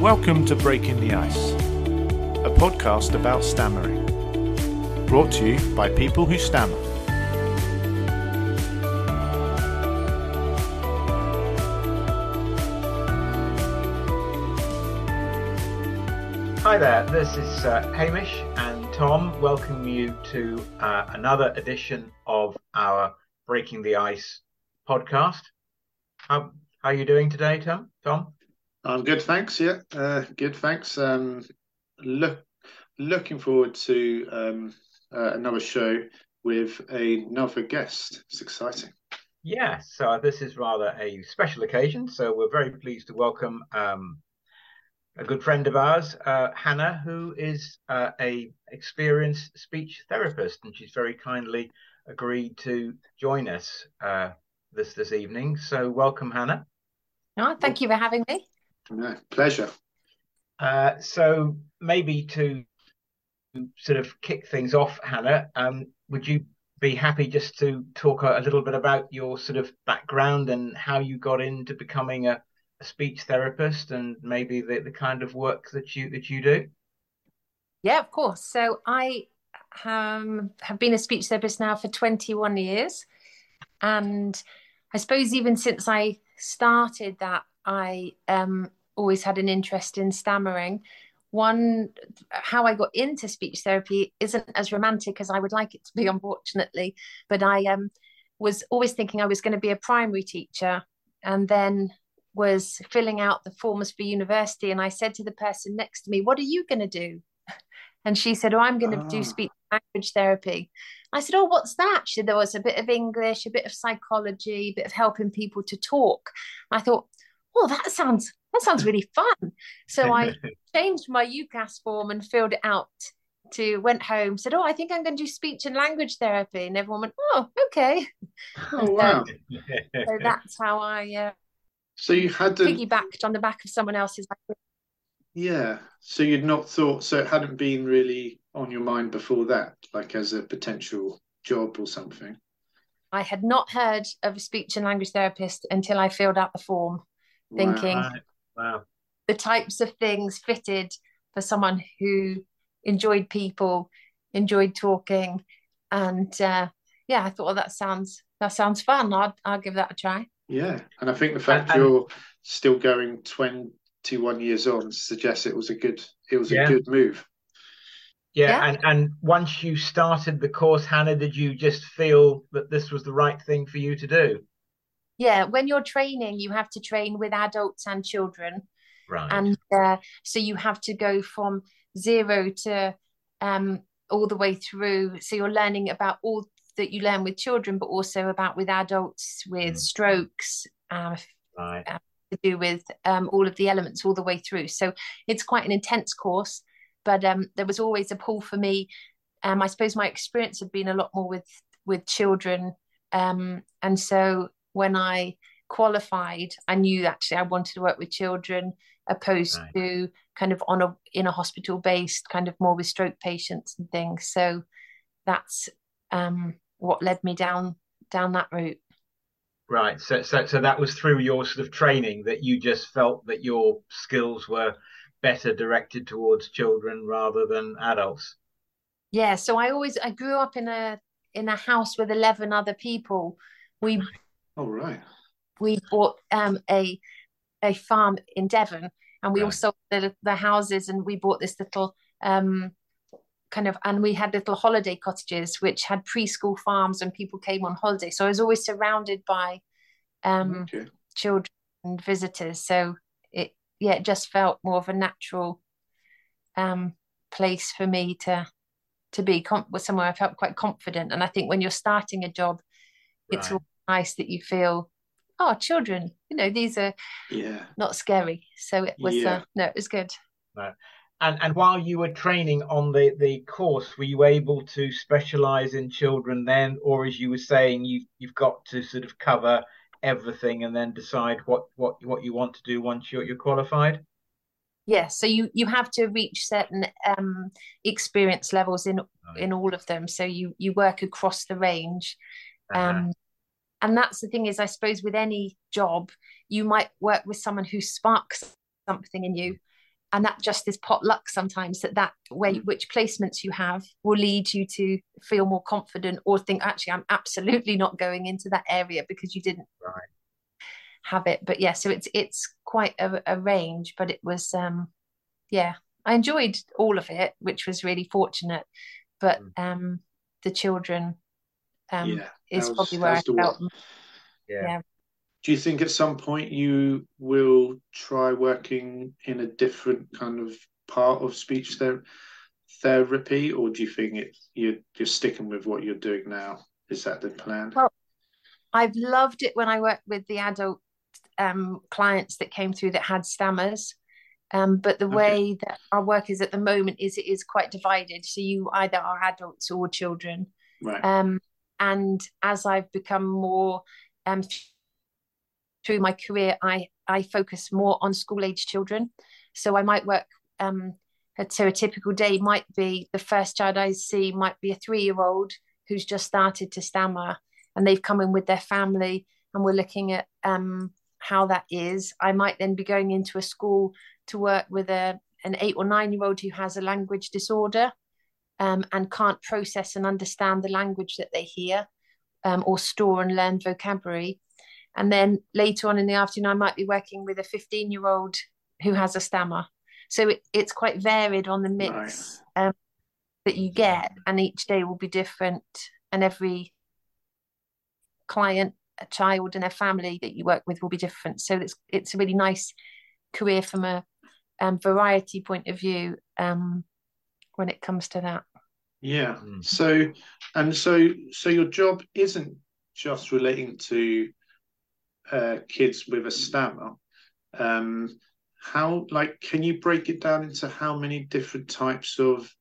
Welcome to Breaking the Ice, a podcast about stammering. Brought to you by people who stammer. Hi there, this is uh, Hamish and Tom Welcome you to uh, another edition of our Breaking the Ice podcast. How how are you doing today, Tom? Tom? I'm good, thanks. Yeah, uh, good, thanks. Um, look, looking forward to um, uh, another show with another guest. It's exciting. Yeah, so this is rather a special occasion. So we're very pleased to welcome um, a good friend of ours, uh, Hannah, who is uh, a experienced speech therapist, and she's very kindly agreed to join us uh, this this evening. So welcome, Hannah. Oh, thank you for having me. No, pleasure. Uh, so maybe to sort of kick things off, Hannah, um, would you be happy just to talk a, a, little bit about your sort of background and how you got into becoming a a speech therapist and maybe the, the kind of work that you that you do? Yeah, of course. So I um, have been a speech therapist now for 21 years. And I suppose even since I started that, I um, always had an interest in stammering. One, how I got into speech therapy isn't as romantic as I would like it to be, unfortunately. But I um, was always thinking I was going to be a primary teacher. And then was filling out the forms for university and I said to the person next to me, What are you going to do? And she said, Oh, I'm going to do ah. speech language therapy. I said, Oh, what's that? She said, There was a bit of English, a bit of psychology, a bit of helping people to talk. I thought, Oh, that sounds that sounds really fun. So I changed my UCAS form and filled it out to went home, said, Oh, I think I'm going to do speech and language therapy. And everyone went, Oh, okay. Oh, wow. so that's how I uh, so you had to piggybacked on the back of someone else's. Yeah. So you'd not thought so it hadn't been really on your mind before that, like as a potential job or something. I had not heard of a speech and language therapist until I filled out the form, thinking wow. wow. the types of things fitted for someone who enjoyed people, enjoyed talking, and uh, yeah, I thought well, that sounds that sounds fun. I'll I'll give that a try. Yeah, and I think the fact and, you're still going 21 years on suggests it was a good it was yeah. a good move. Yeah, yeah, and and once you started the course, Hannah, did you just feel that this was the right thing for you to do? Yeah, when you're training, you have to train with adults and children, right? And uh, so you have to go from zero to um, all the way through. So you're learning about all that you learn with children, but also about with adults with mm. strokes, um, right. uh, to do with um, all of the elements all the way through. So it's quite an intense course, but um, there was always a pull for me. Um, I suppose my experience had been a lot more with with children, um, and so when I qualified, I knew actually I wanted to work with children opposed right. to kind of on a in a hospital based kind of more with stroke patients and things. So that's um, what led me down down that route. Right. So, so, so that was through your sort of training that you just felt that your skills were better directed towards children rather than adults. Yeah. So I always I grew up in a in a house with eleven other people. We. Oh right. We bought um, a a farm in Devon, and we right. all sold the, the houses, and we bought this little um, kind of and we had little holiday cottages which had preschool farms and people came on holiday so i was always surrounded by um, okay. children and visitors so it yeah it just felt more of a natural um, place for me to to be com- somewhere i felt quite confident and i think when you're starting a job right. it's nice that you feel oh children you know these are yeah. not scary. So it was yeah. uh, no it was good. Right. And and while you were training on the the course were you able to specialize in children then? Or as you were saying you you've got to sort of cover everything and then decide what what what you want to do once you're, you're qualified? Yeah so you you have to reach certain um experience levels in in all of them. So you you work across the range uh-huh. And that's the thing is i suppose with any job you might work with someone who sparks something in you and that just is pot luck sometimes that that way Mm. which placements you have will lead you to feel more confident or think actually i'm absolutely not going into that area because you didn't Right. have it but yeah so it's it's quite a, a range but it was um yeah i enjoyed all of it which was really fortunate but Mm. um the children um yeah, is was- probably where i felt Yeah. Yeah. Do you think at some point you will try working in a different kind of part of speech ther- therapy, or do you think it you're you're sticking with what you're doing now? Is that the plan? Well, I've loved it when I worked with the adult um, clients that came through that had stammers. Um, but the Okay. way that our work is at the moment is it is quite divided. So you either are adults or children. right. Um, and as I've become more um, through my career, I I focus more on school age children. So I might work. Um, so a typical day might be the first child I see might be a three year old who's just started to stammer, and they've come in with their family, and we're looking at um, how that is. I might then be going into a school to work with a an eight or nine year old who has a language disorder um, and can't process and understand the language that they hear um, or store and learn vocabulary. And then later on in the afternoon, I might be working with a 15 year old who has a stammer. So it, it's quite varied on the mix um, that you get, and each day will be different, and every client, a child, and a family that you work with will be different. So it's it's a really nice career from a um, variety point of view um, when it comes to that. Yeah. Mm. So, and so, so your job isn't just relating to uh, kids with a stammer. Um, how, like, can you break it down into how many different types of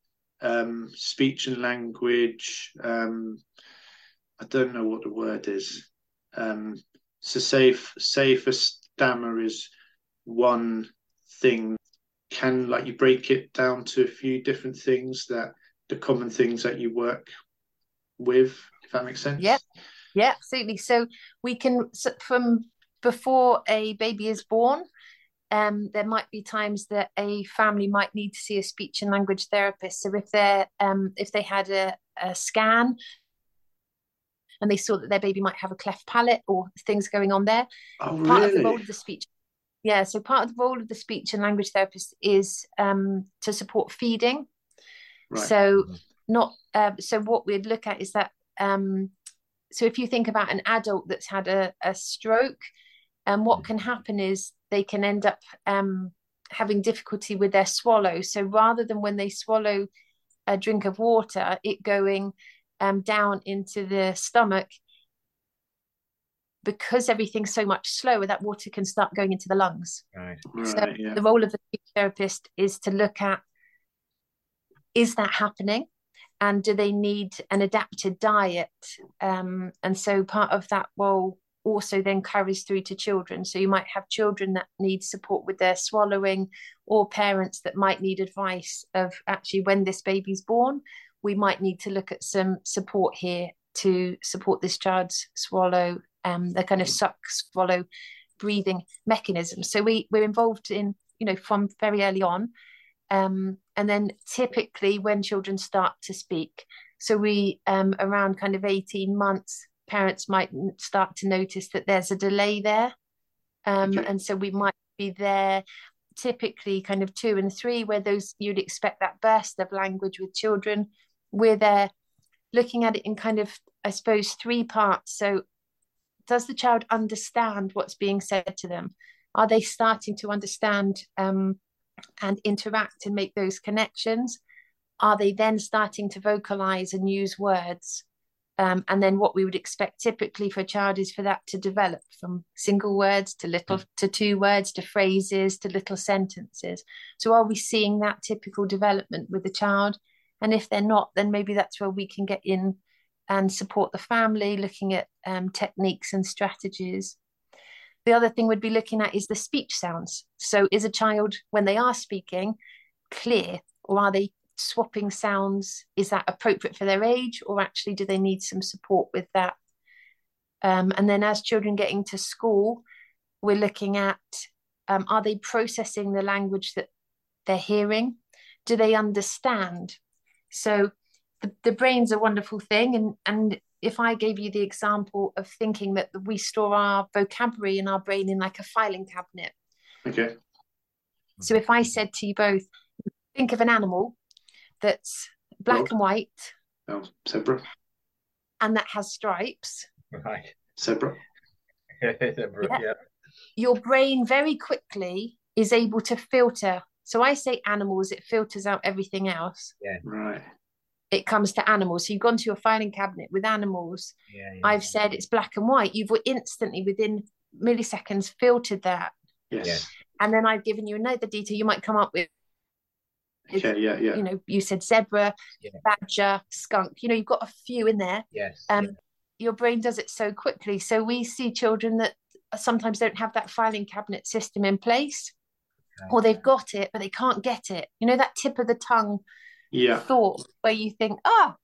um, speech and language? Um, I don't know what the word is. Um, so, say if, say if a stammer is one thing, can like you break it down to a few different things that the common things that you work with, if that makes sense. Yeah. Yeah, absolutely. So we can from before a baby is born, um, there might be times that a family might need to see a speech and language therapist. So if they're um, if they had a, a scan and they saw that their baby might have a cleft palate or things going on there, Oh, part of the role of the speech yeah so part of the role of the speech and language therapist is um, to support feeding Right. so Mhm. not um, so what we'd look at is that um, so if you think about an adult that's had a, a stroke and what can happen is they can end up um, having difficulty with their swallow so rather than when they swallow a drink of water it going um, down into the stomach because everything's so much slower that water can start going into the lungs Right. so Right. Yeah. the role of the therapist is to look at is that happening? And do they need an adapted diet? Um, and so part of that role also then carries through to children. So you might have children that need support with their swallowing or parents that might need advice of actually when this baby's born we might need to look at some support here to support this child's swallow um, the kind of suck swallow breathing mechanism. So we we're involved in you know from very early on, um, and then typically when children start to speak. So we um, around kind of eighteen months, parents might start to notice that there's a delay there, um, and so we might be there. Typically, kind of two and three, where those you'd expect that burst of language with children. We're there looking at it in kind of, I suppose, three parts. So does the child understand what's being said to them? Are they starting to understand um, and interact and make those connections? Are they then starting to vocalize and use words? Um, and then what we would expect typically for a child is for that to develop from single words to little to two words to phrases to little sentences. So are we seeing that typical development with the child? And if they're not, then maybe that's where we can get in and support the family, looking at um, techniques and strategies. The other thing we'd be looking at is the speech sounds. So, is a child, when they are speaking, clear, or are they swapping sounds? Is that appropriate for their age, or actually do they need some support with that? Um, and then, as children getting to school, we're looking at um, are they processing the language that they're hearing? Do they understand? So the, the brain's a wonderful thing. And, and if I gave you the example of thinking that we store our vocabulary in our brain in like a filing cabinet. Okay. So if I said to you both, think of an animal that's black and white. Oh, zebra. And that has stripes. Right. Zebra. zebra, yeah. yeah. Your brain very quickly is able to filter. So I say animals, it filters out everything else. Yeah. Right it comes to animals. So you've gone to your filing cabinet with animals. Yeah, yeah, I've said it's black and white. You've instantly, within milliseconds, filtered that. Yes. And then I've given you another detail you might come up with. Okay, yeah, yeah. You know, you said zebra, yeah. badger, skunk. You know, you've got a few in there. Yes. Um, yeah. Your brain does it so quickly. So we see children that sometimes don't have that filing cabinet system in place, okay. or they've got it, but they can't get it. You know, that tip of the tongue yeah. thought where you think, oh,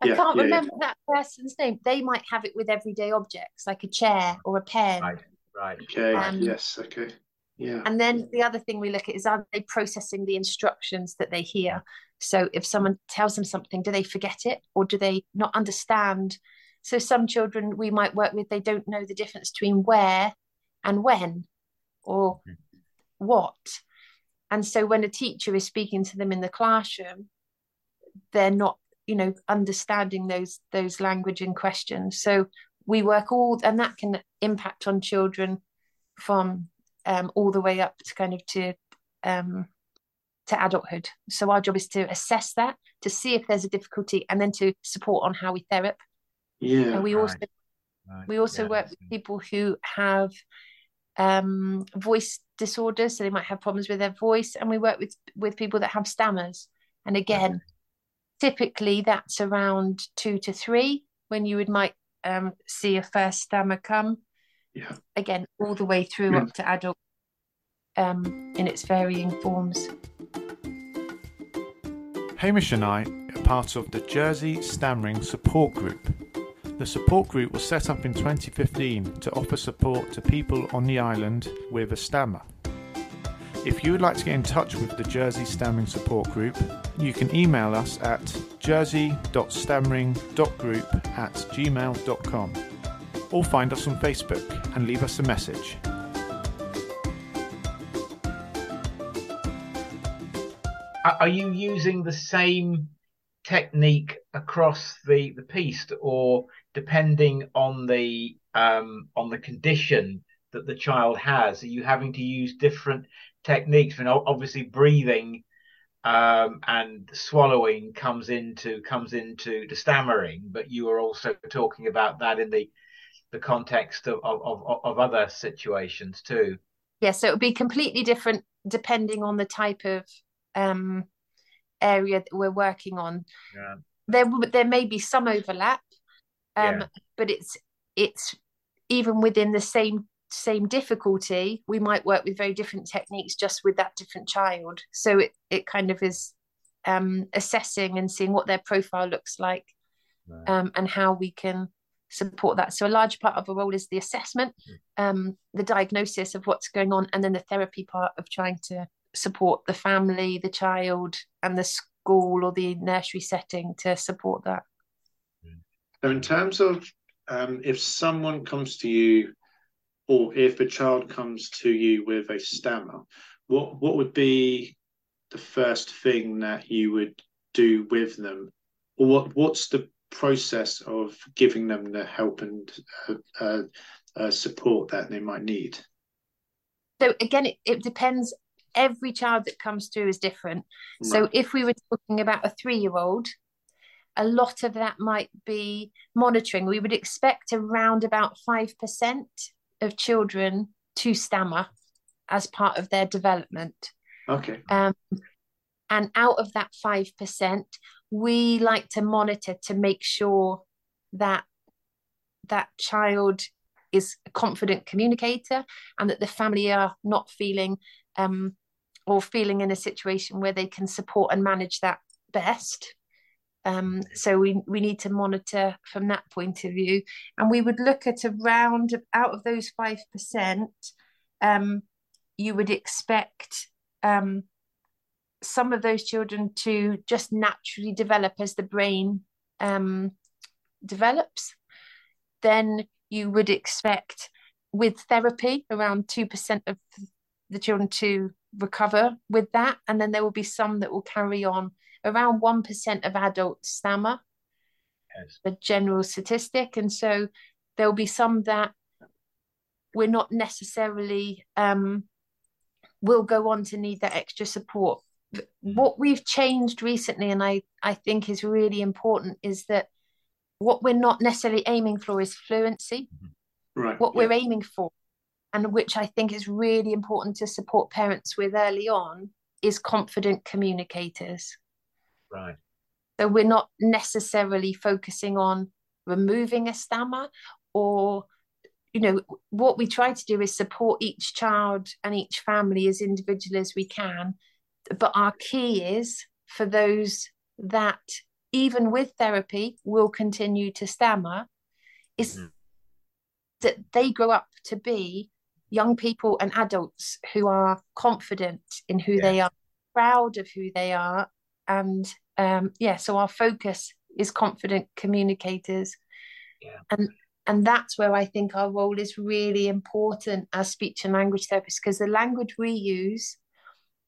I Yeah, can't yeah, remember that person's name. They might have it with everyday objects like a chair or a pen. Right. Right. Okay. Um, yes. Okay. Yeah. And then the other thing we look at is are they processing the instructions that they hear? So if someone tells them something, do they forget it or do they not understand? So some children we might work with, they don't know the difference between where and when or what. And so when a teacher is speaking to them in the classroom, they're not, you know, understanding those those language in questions. So we work all and that can impact on children from um, all the way up to kind of to um, to adulthood. So our job is to assess that, to see if there's a difficulty, and then to support on how we therapy. Yeah. And we Right. also Right. we also Yeah, work with people who have um, voice disorders, so they might have problems with their voice, and we work with with people that have stammers. And again, typically that's around two to three when you would might um, see a first stammer come. Yeah. Again, all the way through Mm. up to adult um, in its varying forms. Hamish and I are part of the Jersey Stammering Support Group. The support group was set up in 2015 to offer support to people on the island with a stammer. If you would like to get in touch with the Jersey Stammering Support Group, you can email us at jersey.stammering.group at gmail.com or find us on Facebook and leave us a message. Are you using the same technique across the the piece, or depending on the um, on the condition that the child has, are you having to use different techniques? And obviously, breathing um, and swallowing comes into comes into the stammering, but you are also talking about that in the the context of of, of, of other situations too. Yeah, so it would be completely different depending on the type of um, area that we're working on. Yeah. There, there may be some overlap, um, Yeah. but it's it's even within the same same difficulty. We might work with very different techniques just with that different child. So it it kind of is um, assessing and seeing what their profile looks like Right. um, and how we can support that. So a large part of the role is the assessment, um, the diagnosis of what's going on, and then the therapy part of trying to support the family, the child, and the school or the nursery setting to support that. So, in terms of um, if someone comes to you, or if a child comes to you with a stammer, what what would be the first thing that you would do with them, or what what's the process of giving them the help and uh, uh, uh, support that they might need? So again, it, it depends. Every child that comes through is different. So if we were talking about a three-year-old, a lot of that might be monitoring. We would expect around about 5% of children to stammer as part of their development. Okay. Um, and out of that 5%, we like to monitor to make sure that that child is a confident communicator and that the family are not feeling um, or feeling in a situation where they can support and manage that best. Um, so we, we need to monitor from that point of view. And we would look at around out of those 5%, um, you would expect um, some of those children to just naturally develop as the brain um, develops, then you would expect with therapy around 2% of the children to recover with that. And then there will be some that will carry on. Around 1% of adults stammer, yes. the general statistic. And so there'll be some that we're not necessarily um, will go on to need that extra support. What we've changed recently, and I, I think is really important, is that what we're not necessarily aiming for is fluency. Right. What yeah. we're aiming for, and which I think is really important to support parents with early on, is confident communicators. Right. So we're not necessarily focusing on removing a stammer or you know what we try to do is support each child and each family as individual as we can but our key is for those that even with therapy will continue to stammer is mm. that they grow up to be young people and adults who are confident in who yeah. they are proud of who they are and um yeah so our focus is confident communicators yeah. and and that's where I think our role is really important as speech and language therapists because the language we use,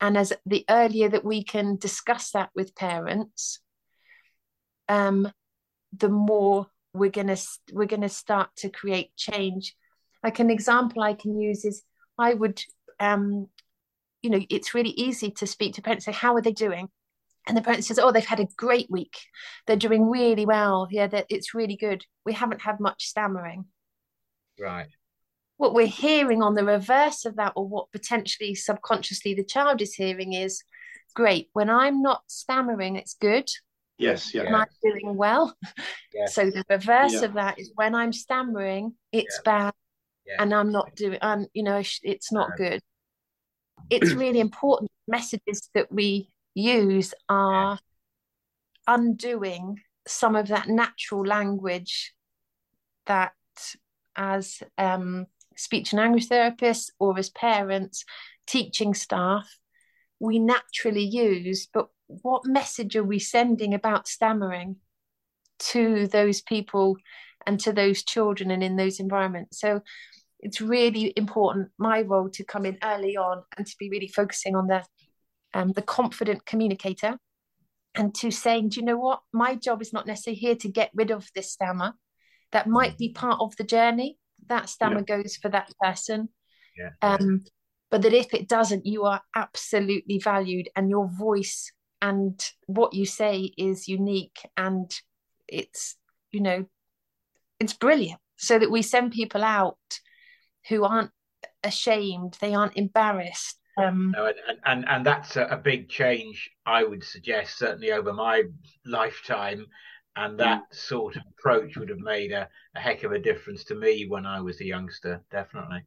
and as the earlier that we can discuss that with parents, um, the more we're gonna we're gonna start to create change. Like an example I can use is I would, um, you know, it's really easy to speak to parents say, "How are they doing?" And the parent says, "Oh, they've had a great week. They're doing really well. Yeah, that it's really good. We haven't had much stammering." Right. What we're hearing on the reverse of that, or what potentially subconsciously the child is hearing, is, "Great. When I'm not stammering, it's good. Yes, yeah. And I'm doing well. Yes. So the reverse yeah. of that is when I'm stammering, it's yeah. bad, yeah. and I'm not doing. I'm, you know, it's not good. It's really important messages that we use are undoing some of that natural language that as um, speech and language therapists or as parents teaching staff we naturally use. But what message are we sending about stammering to those people and to those children and in those environments? So it's really important my role to come in early on and to be really focusing on the um, the confident communicator and to saying, do you know what? My job is not necessarily here to get rid of this stammer. That might be part of the journey. That stammer yeah. goes for that person. Yeah. Um, but that if it doesn't, you are absolutely valued and your voice and what you say is unique and it's, you know, it's brilliant. So that we send people out who aren't ashamed, they aren't embarrassed, um, no, and, and and that's a, a, big change, I would suggest, certainly over my lifetime. And that mm. sort of approach would have made a, a heck of a difference to me when I was a youngster, definitely.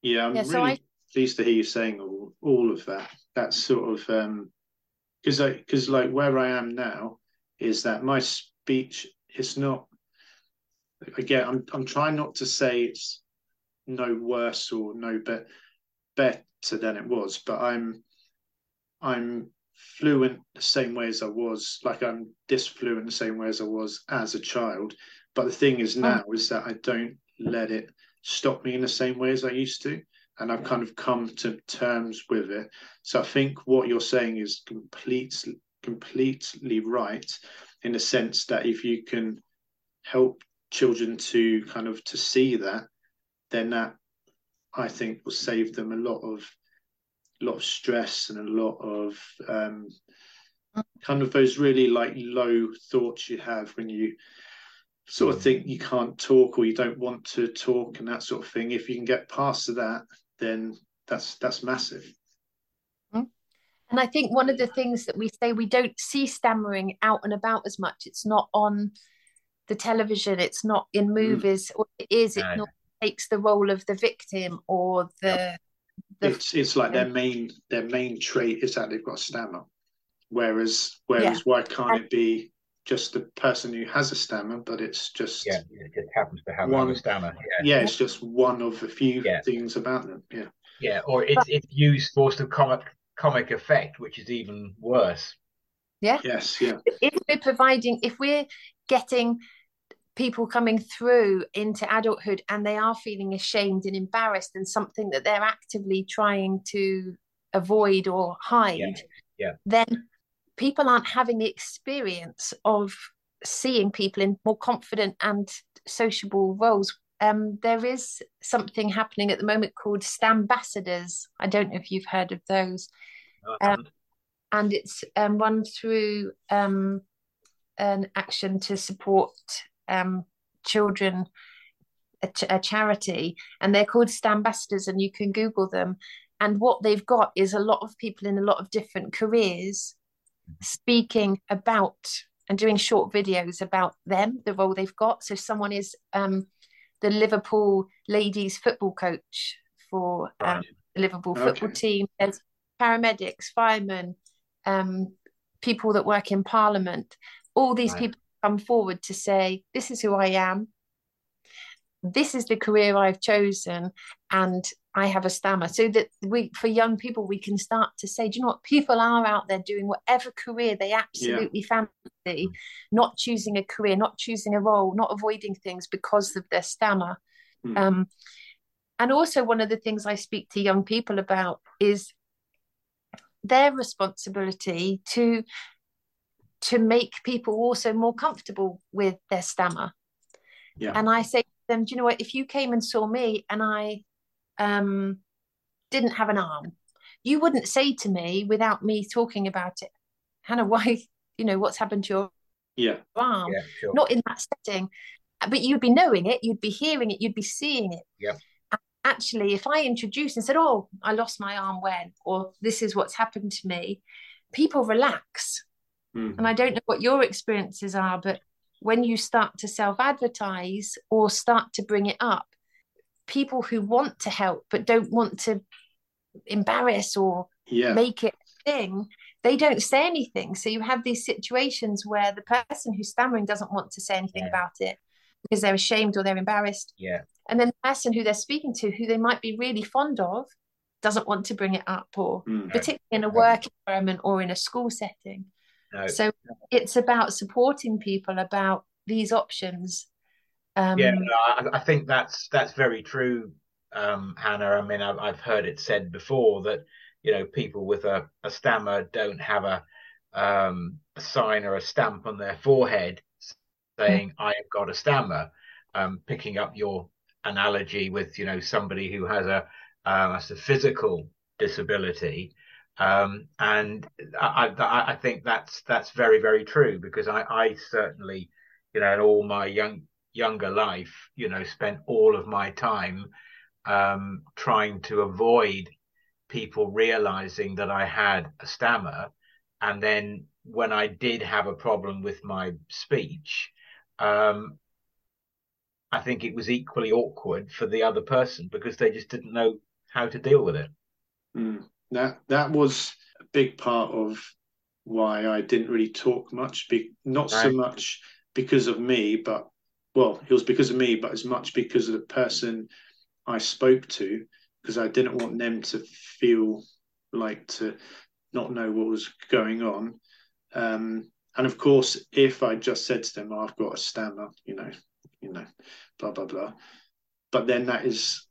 Yeah, I'm yeah, so really I... pleased to hear you saying all, all of that. That's sort of because um, because like where I am now is that my speech is not again I'm I'm trying not to say it's no worse or no better better than it was, but I'm I'm fluent the same way as I was, like I'm disfluent the same way as I was as a child. But the thing is oh. now is that I don't let it stop me in the same way as I used to. And I've kind of come to terms with it. So I think what you're saying is completely completely right in the sense that if you can help children to kind of to see that, then that I think will save them a lot of a lot of stress and a lot of um, kind of those really like low thoughts you have when you sort of think you can't talk or you don't want to talk and that sort of thing. If you can get past that, then that's that's massive. Mm-hmm. And I think one of the things that we say we don't see stammering out and about as much. It's not on the television. It's not in mm. movies, mm. or it is. It no takes the role of the victim or the, yep. the it's it's like their main their main trait is that they've got a stammer whereas whereas yeah. why can't it be just the person who has a stammer but it's just yeah it just happens to have one a stammer yeah. yeah it's just one of a few yeah. things about them yeah yeah or it's it's used for some comic comic effect, which is even worse. Yeah. Yes. Yeah. If we're providing, if we're getting people coming through into adulthood and they are feeling ashamed and embarrassed and something that they're actively trying to avoid or hide, yeah. yeah. then people aren't having the experience of seeing people in more confident and sociable roles. Um, there is something happening at the moment called Stambassadors. I don't know if you've heard of those. Um, and it's um, run through um, an action to support um, children, a, ch- a, charity, and they're called Stambassadors, and you can Google them. And what they've got is a lot of people in a lot of different careers speaking about and doing short videos about them, the role they've got. So someone is um, the Liverpool ladies football coach for um, right. the Liverpool football team. There's paramedics, firemen, um, people that work in Parliament. All these right. people come forward to say, "This is who I am. This is the career I've chosen, and I have a stammer. So that we, for young people, we can start to say, do you know what? People are out there doing whatever career they absolutely yeah. fancy, not choosing a career, not choosing a role, not avoiding things because of their stammer. Mm. Um, and also, one of the things I speak to young people about is their responsibility to to make people also more comfortable with their stammer. Yeah. And I say to them, do you know what? If you came and saw me and I um, didn't have an arm, you wouldn't say to me without me talking about it, Hannah, why, you know, what's happened to your yeah. arm? Yeah, sure. Not in that setting, but you'd be knowing it, you'd be hearing it, you'd be seeing it. Yeah. Actually, if I introduced and said, "Oh, I lost my arm when," or "This is what's happened to me," people relax. Mm. And I don't know what your experiences are, but when you start to self-advertise or start to bring it up, people who want to help but don't want to embarrass or yeah. make it a thing they don't say anything so you have these situations where the person who's stammering doesn't want to say anything yeah. about it because they're ashamed or they're embarrassed yeah and then the person who they're speaking to who they might be really fond of doesn't want to bring it up or mm. particularly in a work environment or in a school setting no. so it's about supporting people about these options um, yeah, no, I, I, think that's that's very true, um, Hannah. I mean, I've, I've heard it said before that you know people with a, a stammer don't have a um, a sign or a stamp on their forehead saying mm. "I have got a stammer." Um, picking up your analogy with you know somebody who has a uh, a physical disability, um, and I, I, I think that's that's very very true because I, I certainly you know in all my young younger life, you know, spent all of my time um, trying to avoid people realizing that I had a stammer. And then when I did have a problem with my speech, um, I think it was equally awkward for the other person because they just didn't know how to deal with it. Mm. That that was a big part of why I didn't really talk much. Be, not right. so much because of me, but well, it was because of me, but as much because of the person I spoke to, because I didn't want them to feel like to not know what was going on. Um, and of course, if I just said to them, oh, "I've got a stammer," you know, you know, blah blah blah, but then that is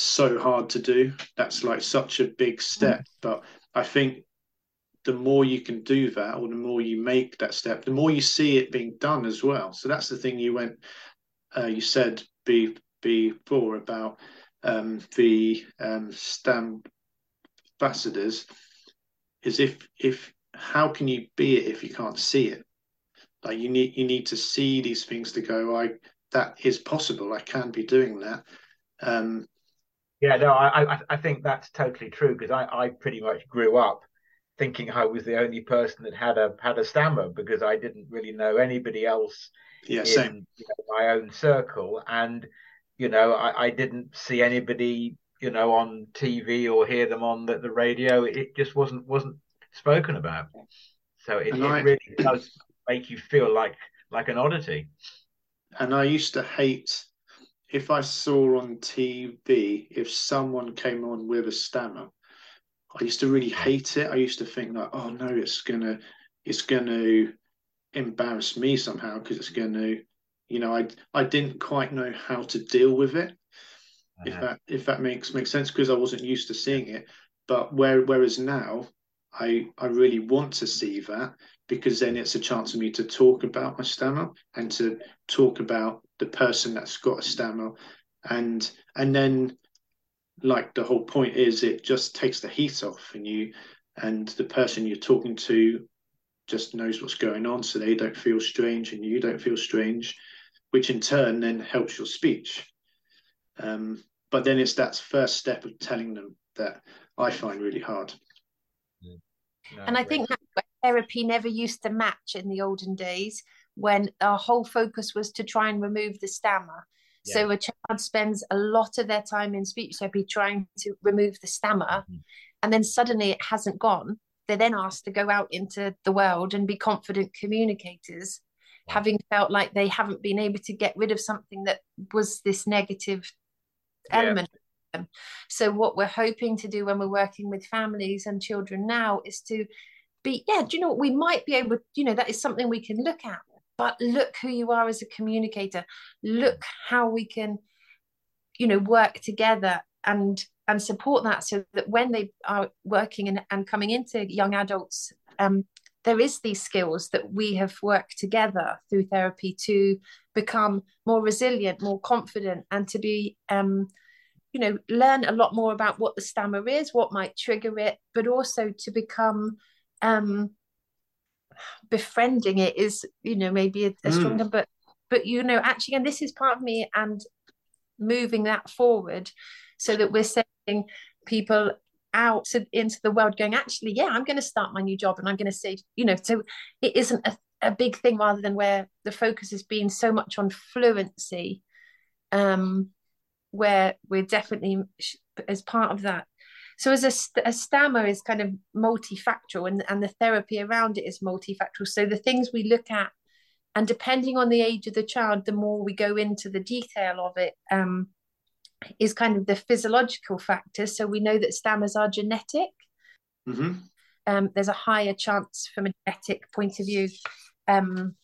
so hard to do. That's like such a big step. Mm. But I think the more you can do that or the more you make that step the more you see it being done as well so that's the thing you went uh, you said be, before about um, the um, stamp ambassadors is if if how can you be it if you can't see it like you need you need to see these things to go i that is possible i can be doing that um yeah no i i, I think that's totally true because i i pretty much grew up thinking I was the only person that had a had a stammer because I didn't really know anybody else yeah, in same. You know, my own circle, and you know I, I, didn't see anybody you know on TV or hear them on the, the radio. It just wasn't wasn't spoken about. So it, it I, really does make you feel like like an oddity. And I used to hate if I saw on TV if someone came on with a stammer I used to really hate it. I used to think like, oh no, it's gonna it's gonna embarrass me somehow because it's gonna, you know, I I didn't quite know how to deal with it. Uh-huh. If that if that makes makes sense because I wasn't used to seeing it. But where whereas now I I really want to see that because then it's a chance for me to talk about my stammer and to talk about the person that's got a stammer. And and then like the whole point is it just takes the heat off and you and the person you're talking to just knows what's going on so they don't feel strange and you don't feel strange which in turn then helps your speech. Um, but then it's that first step of telling them that i find really hard. No, and i think that therapy never used to match in the olden days when our whole focus was to try and remove the stammer yeah. So a child spends a lot of their time in speech therapy trying to remove the stammer, mm-hmm. and then suddenly it hasn't gone. They're then asked to go out into the world and be confident communicators, wow. having felt like they haven't been able to get rid of something that was this negative yeah. element. So what we're hoping to do when we're working with families and children now is to be, yeah, do you know what we might be able, you know, that is something we can look at but look who you are as a communicator. Look how we can you know work together and and support that so that when they are working and, and coming into young adults um, there is these skills that we have worked together through therapy to become more resilient more confident and to be um, you know learn a lot more about what the stammer is what might trigger it but also to become um, befriending it is you know maybe a, a stronger mm. but but you know actually and this is part of me and moving that forward so that we're sending people out to, into the world going actually yeah i'm going to start my new job and i'm going to say you know so it isn't a, a big thing rather than where the focus has been so much on fluency um where we're definitely as part of that so as a, a stammer is kind of multifactorial and, and the therapy around it is multifactorial. So the things we look at, and depending on the age of the child, the more we go into the detail of it, um, is kind of the physiological factors. So we know that stammers are genetic. Mm-hmm. Um, there's a higher chance from a genetic point of view um,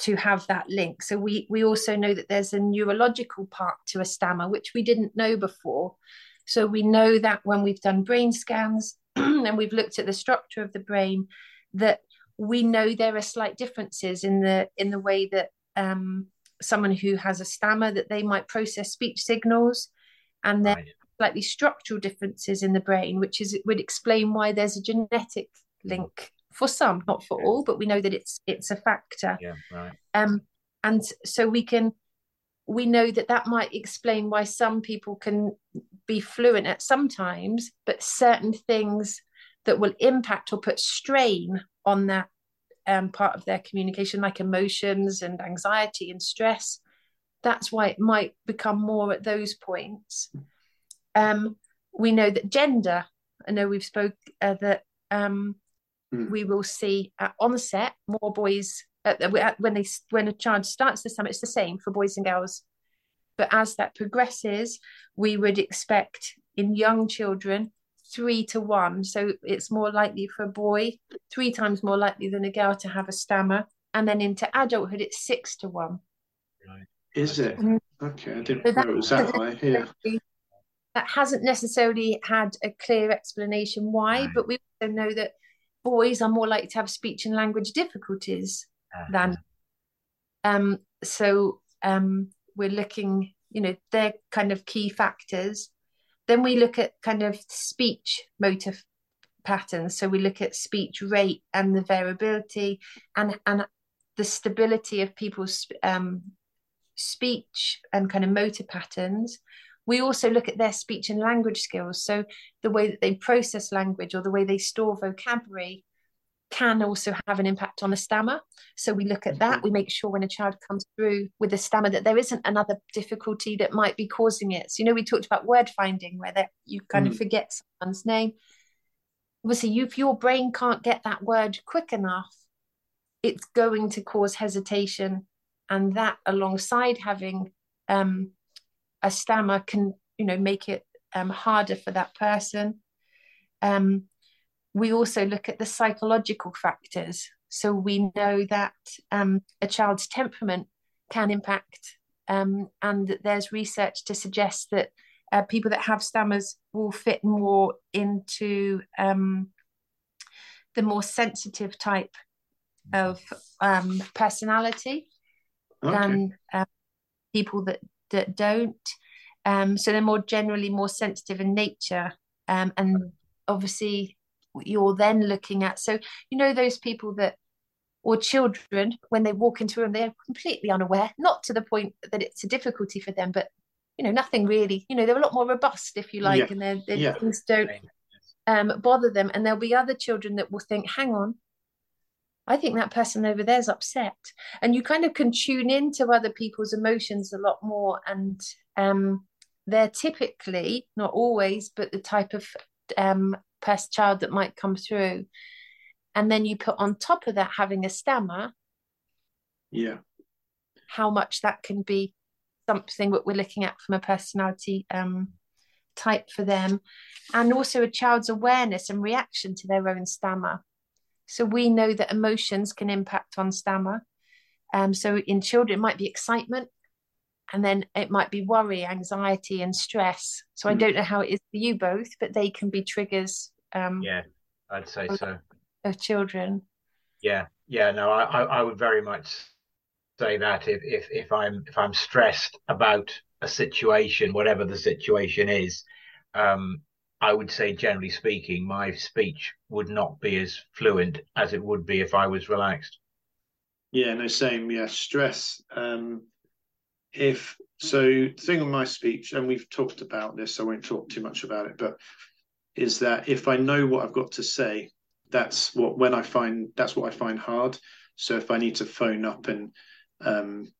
to have that link. So we we also know that there's a neurological part to a stammer, which we didn't know before. So we know that when we've done brain scans and we've looked at the structure of the brain, that we know there are slight differences in the in the way that um, someone who has a stammer that they might process speech signals, and then right. slightly structural differences in the brain, which is would explain why there's a genetic link for some, not for all, but we know that it's it's a factor. Yeah, right. Um, and so we can we know that that might explain why some people can be fluent at some times, but certain things that will impact or put strain on that um, part of their communication, like emotions and anxiety and stress, that's why it might become more at those points. Um, we know that gender, I know we've spoke uh, that um, mm. we will see at onset more boys when they when a child starts the summer, it's the same for boys and girls. But as that progresses, we would expect in young children three to one. So it's more likely for a boy, three times more likely than a girl to have a stammer. And then into adulthood, it's six to one. Right. Is it? Mm-hmm. Okay, I didn't know it was that way. Yeah. That hasn't necessarily had a clear explanation why, right. but we also know that boys are more likely to have speech and language difficulties. Than um so um we're looking you know they're kind of key factors. Then we look at kind of speech motor patterns. So we look at speech rate and the variability and and the stability of people's um, speech and kind of motor patterns. We also look at their speech and language skills. So the way that they process language or the way they store vocabulary can also have an impact on a stammer. So we look at that. Mm-hmm. We make sure when a child comes through with a stammer that there isn't another difficulty that might be causing it. So you know we talked about word finding where that you kind mm. of forget someone's name. Obviously, if your brain can't get that word quick enough, it's going to cause hesitation, and that alongside having um, a stammer can you know make it um, harder for that person. um, we also look at the psychological factors. So we know that um, a child's temperament can impact, um, and that there's research to suggest that uh, people that have stammers will fit more into um, the more sensitive type of um, personality okay. than uh, people that that don't. Um, so they're more generally more sensitive in nature, um, and obviously you're then looking at. So you know those people that or children when they walk into a room they're completely unaware, not to the point that it's a difficulty for them, but you know nothing really. You know they're a lot more robust if you like, yeah. and their yeah. things don't um, bother them. And there'll be other children that will think, hang on, I think that person over there is upset. And you kind of can tune into other people's emotions a lot more. And um, they're typically, not always, but the type of um, pest child that might come through. And then you put on top of that having a stammer. Yeah. How much that can be something that we're looking at from a personality um, type for them. And also a child's awareness and reaction to their own stammer so we know that emotions can impact on stammer. Um, so in children, it might be excitement, and then it might be worry, anxiety, and stress. So mm. I don't know how it is for you both, but they can be triggers. Um, yeah, I'd say so. Of children. Yeah, yeah. No, I, I, I would very much say that if, if if I'm if I'm stressed about a situation, whatever the situation is, um, I would say, generally speaking, my speech would not be as fluent as it would be if I was relaxed. Yeah, no, same. Yeah, stress. Um, if so, the thing on my speech, and we've talked about this, so I won't talk too much about it, but is that if I know what I've got to say, that's what when I find that's what I find hard. So if I need to phone up and um,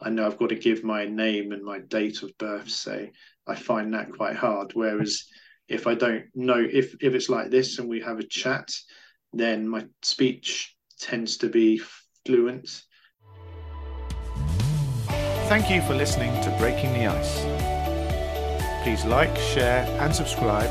I know I've got to give my name and my date of birth, say, I find that quite hard. Whereas if I don't know if if it's like this and we have a chat, then my speech tends to be fluent. Thank you for listening to Breaking the Ice. Please like, share, and subscribe,